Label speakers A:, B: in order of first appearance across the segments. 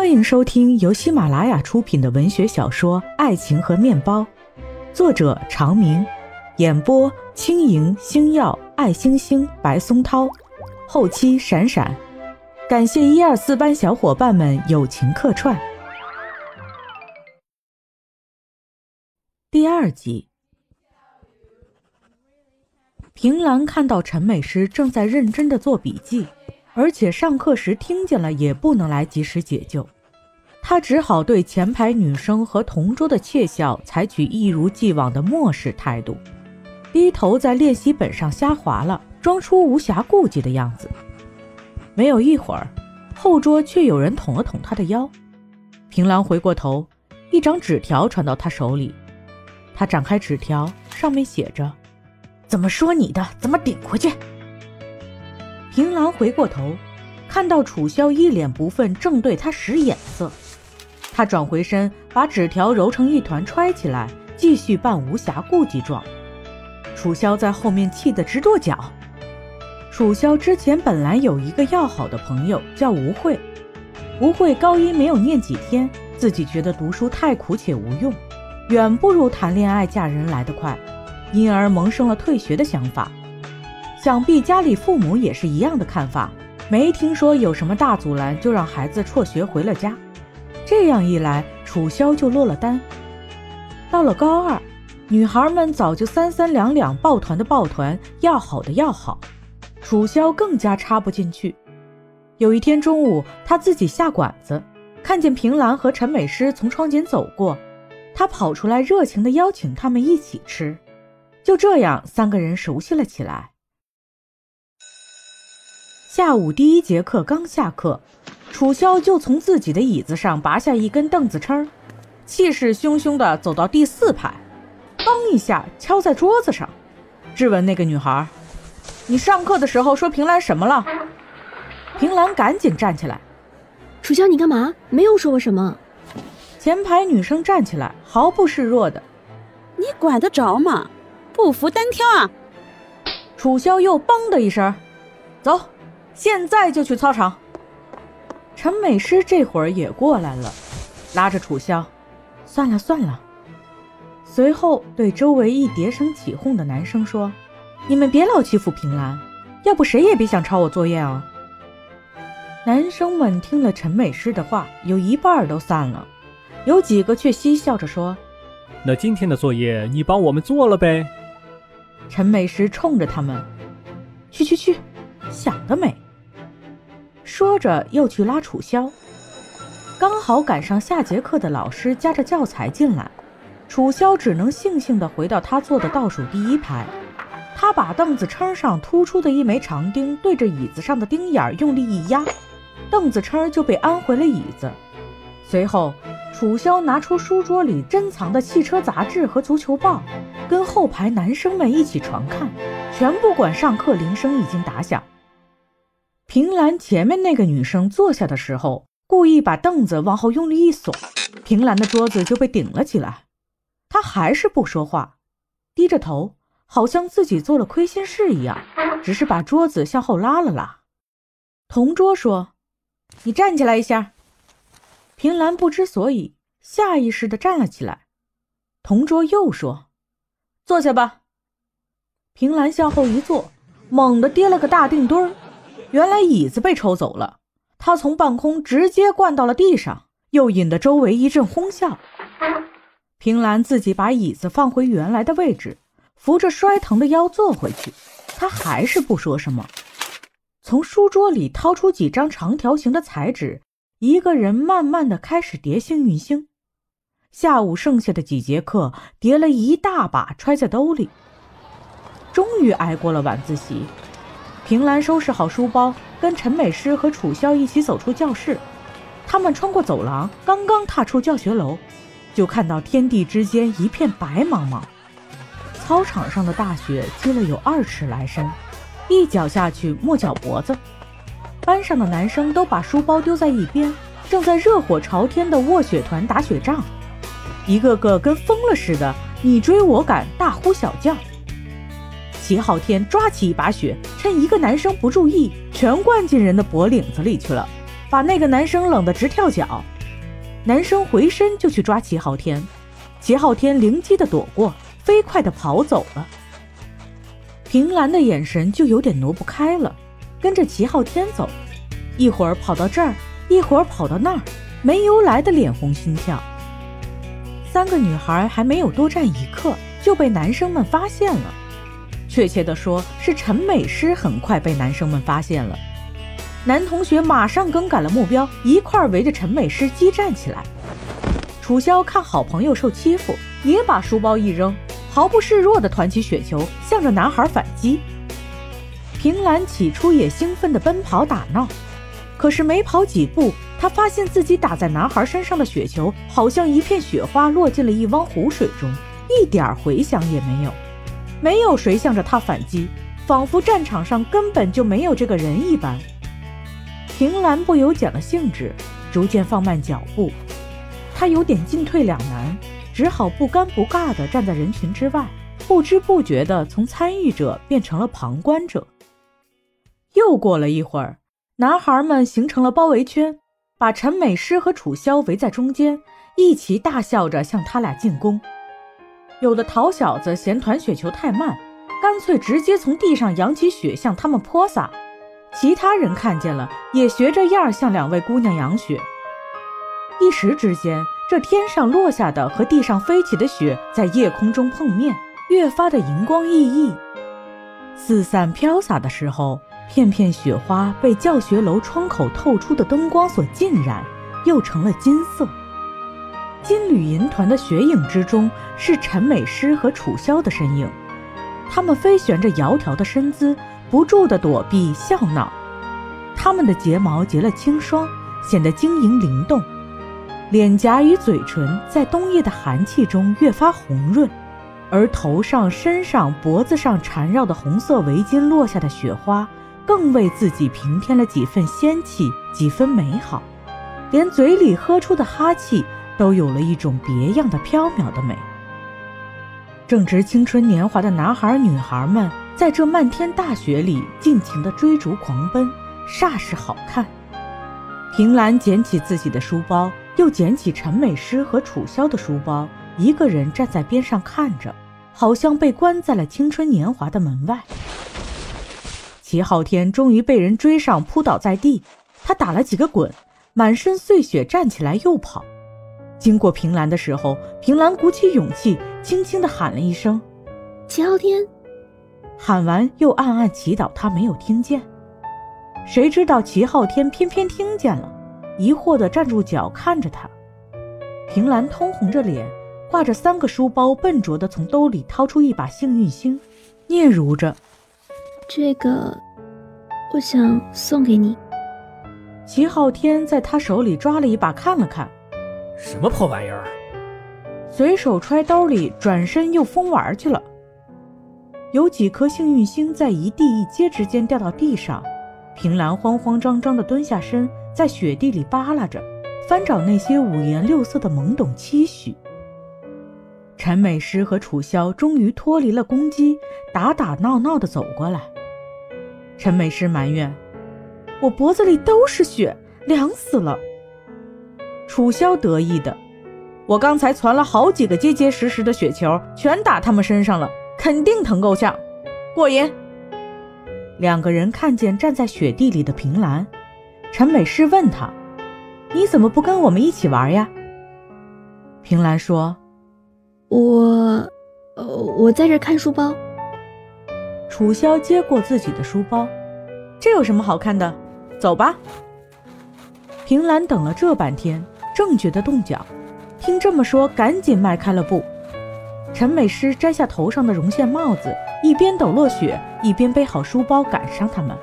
A: 欢迎收听由喜马拉雅出品的文学小说《爱情和面包》，作者长明，演播轻盈、星耀、爱星星、白松涛，后期闪闪。感谢一二四班小伙伴们友情客串。第二集，平兰看到陈美师正在认真的做笔记。而且上课时听见了也不能来及时解救，他只好对前排女生和同桌的窃笑采取一如既往的漠视态度，低头在练习本上瞎划了，装出无暇顾及的样子。没有一会儿，后桌却有人捅了捅他的腰。平郎回过头，一张纸条传到他手里，他展开纸条，上面写着：“怎么说你的，怎么顶回去。”平兰回过头，看到楚萧一脸不忿，正对他使眼色。他转回身，把纸条揉成一团揣起来，继续扮无暇顾及状。楚萧在后面气得直跺脚。楚萧之前本来有一个要好的朋友叫吴慧，吴慧高一没有念几天，自己觉得读书太苦且无用，远不如谈恋爱嫁人来得快，因而萌生了退学的想法。想必家里父母也是一样的看法，没听说有什么大阻拦就让孩子辍学回了家。这样一来，楚萧就落了单。到了高二，女孩们早就三三两两抱团的抱团，要好的要好，楚萧更加插不进去。有一天中午，他自己下馆子，看见平兰和陈美诗从窗前走过，他跑出来热情地邀请他们一起吃。就这样，三个人熟悉了起来。下午第一节课刚下课，楚萧就从自己的椅子上拔下一根凳子撑，气势汹汹地走到第四排，嘣一下敲在桌子上，质问那个女孩：“你上课的时候说平兰什么了？”平兰赶紧站起来：“
B: 楚萧，你干嘛？没有说我什么。”
A: 前排女生站起来，毫不示弱的：“
C: 你管得着吗？不服单挑啊！”
A: 楚萧又嘣的一声：“走。”现在就去操场。陈美诗这会儿也过来了，拉着楚萧：“算了算了。”随后对周围一叠声起哄的男生说：“你们别老欺负平兰，要不谁也别想抄我作业啊！”男生们听了陈美诗的话，有一半都散了，有几个却嬉笑着说：“
D: 那今天的作业你帮我们做了呗。”
A: 陈美诗冲着他们：“去去去，想得美！”说着，又去拉楚萧，刚好赶上下节课的老师夹着教材进来，楚萧只能悻悻地回到他坐的倒数第一排。他把凳子撑上突出的一枚长钉对着椅子上的钉眼用力一压，凳子撑就被安回了椅子。随后，楚萧拿出书桌里珍藏的汽车杂志和足球报，跟后排男生们一起传看，全不管上课铃声已经打响。平兰前面那个女生坐下的时候，故意把凳子往后用力一耸，平兰的桌子就被顶了起来。她还是不说话，低着头，好像自己做了亏心事一样，只是把桌子向后拉了拉。同桌说：“你站起来一下。”平兰不知所以，下意识地站了起来。同桌又说：“坐下吧。”平兰向后一坐，猛地跌了个大腚墩儿。原来椅子被抽走了，他从半空直接灌到了地上，又引得周围一阵哄笑。平兰自己把椅子放回原来的位置，扶着摔疼的腰坐回去，他还是不说什么。从书桌里掏出几张长条形的彩纸，一个人慢慢的开始叠幸运星。下午剩下的几节课，叠了一大把，揣在兜里。终于挨过了晚自习。平兰收拾好书包，跟陈美诗和楚萧一起走出教室。他们穿过走廊，刚刚踏出教学楼，就看到天地之间一片白茫茫。操场上的大雪积了有二尺来深，一脚下去没脚脖子。班上的男生都把书包丢在一边，正在热火朝天的卧雪团打雪仗，一个个跟疯了似的，你追我赶，大呼小叫。齐昊天抓起一把雪，趁一个男生不注意，全灌进人的脖领子里去了。把那个男生冷得直跳脚。男生回身就去抓齐昊天，齐昊天灵机的躲过，飞快的跑走了。平兰的眼神就有点挪不开了，跟着齐昊天走，一会儿跑到这儿，一会儿跑到那儿，没由来的脸红心跳。三个女孩还没有多站一刻，就被男生们发现了。确切的说，是陈美诗很快被男生们发现了。男同学马上更改了目标，一块围着陈美诗激战起来。楚萧看好朋友受欺负，也把书包一扔，毫不示弱地团起雪球，向着男孩反击。平兰起初也兴奋地奔跑打闹，可是没跑几步。他发现自己打在男孩身上的雪球，好像一片雪花落进了一汪湖水中，一点回响也没有。没有谁向着他反击，仿佛战场上根本就没有这个人一般。平兰不由减了兴致，逐渐放慢脚步。他有点进退两难，只好不尴不尬地站在人群之外，不知不觉地从参与者变成了旁观者。又过了一会儿，男孩们形成了包围圈。把陈美诗和楚萧围在中间，一齐大笑着向他俩进攻。有的淘小子嫌团雪球太慢，干脆直接从地上扬起雪向他们泼洒。其他人看见了，也学着样向两位姑娘扬雪。一时之间，这天上落下的和地上飞起的雪在夜空中碰面，越发的荧光熠熠。四散飘洒的时候。片片雪花被教学楼窗口透出的灯光所浸染，又成了金色。金缕银团的雪影之中，是陈美诗和楚萧的身影。他们飞旋着窈窕的身姿，不住地躲避笑闹。他们的睫毛结了轻霜，显得晶莹灵动。脸颊与嘴唇在冬夜的寒气中越发红润，而头上、身上、脖子上缠绕的红色围巾落下的雪花。更为自己平添了几分仙气，几分美好，连嘴里喝出的哈气都有了一种别样的飘渺的美。正值青春年华的男孩女孩们，在这漫天大雪里尽情的追逐狂奔，煞是好看。平兰捡起自己的书包，又捡起陈美诗和楚萧的书包，一个人站在边上看着，好像被关在了青春年华的门外。齐昊天终于被人追上，扑倒在地。他打了几个滚，满身碎血，站起来又跑。经过平兰的时候，平兰鼓起勇气，轻轻地喊了一声：“
B: 齐昊天。”
A: 喊完又暗暗祈祷他没有听见。谁知道齐昊天偏偏听见了，疑惑地站住脚看着他。平兰通红着脸，挂着三个书包，笨拙地从兜里掏出一把幸运星，嗫嚅着。
B: 这个，我想送给你。
A: 齐昊天在他手里抓了一把，看了看，
D: 什么破玩意儿？
A: 随手揣兜里，转身又疯玩去了。有几颗幸运星在一地一阶之间掉到地上，平兰慌慌张张地蹲下身，在雪地里扒拉着，翻找那些五颜六色的懵懂期许。陈美诗和楚萧终于脱离了攻击，打打闹闹地走过来。陈美诗埋怨：“我脖子里都是雪，凉死了。”楚萧得意的：“我刚才攒了好几个结结实实的雪球，全打他们身上了，肯定疼够呛，过瘾。”两个人看见站在雪地里的平兰，陈美诗问他：“你怎么不跟我们一起玩呀？”平兰说：“
B: 我……呃，我在这看书包。”
A: 楚萧接过自己的书包，这有什么好看的？走吧。平兰等了这半天，正觉得冻脚，听这么说，赶紧迈开了步。陈美诗摘下头上的绒线帽子，一边抖落雪，一边背好书包赶上他们。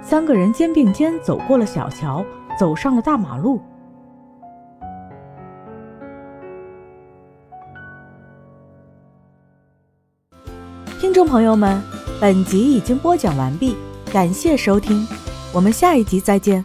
A: 三个人肩并肩走过了小桥，走上了大马路。听众朋友们，本集已经播讲完毕，感谢收听，我们下一集再见。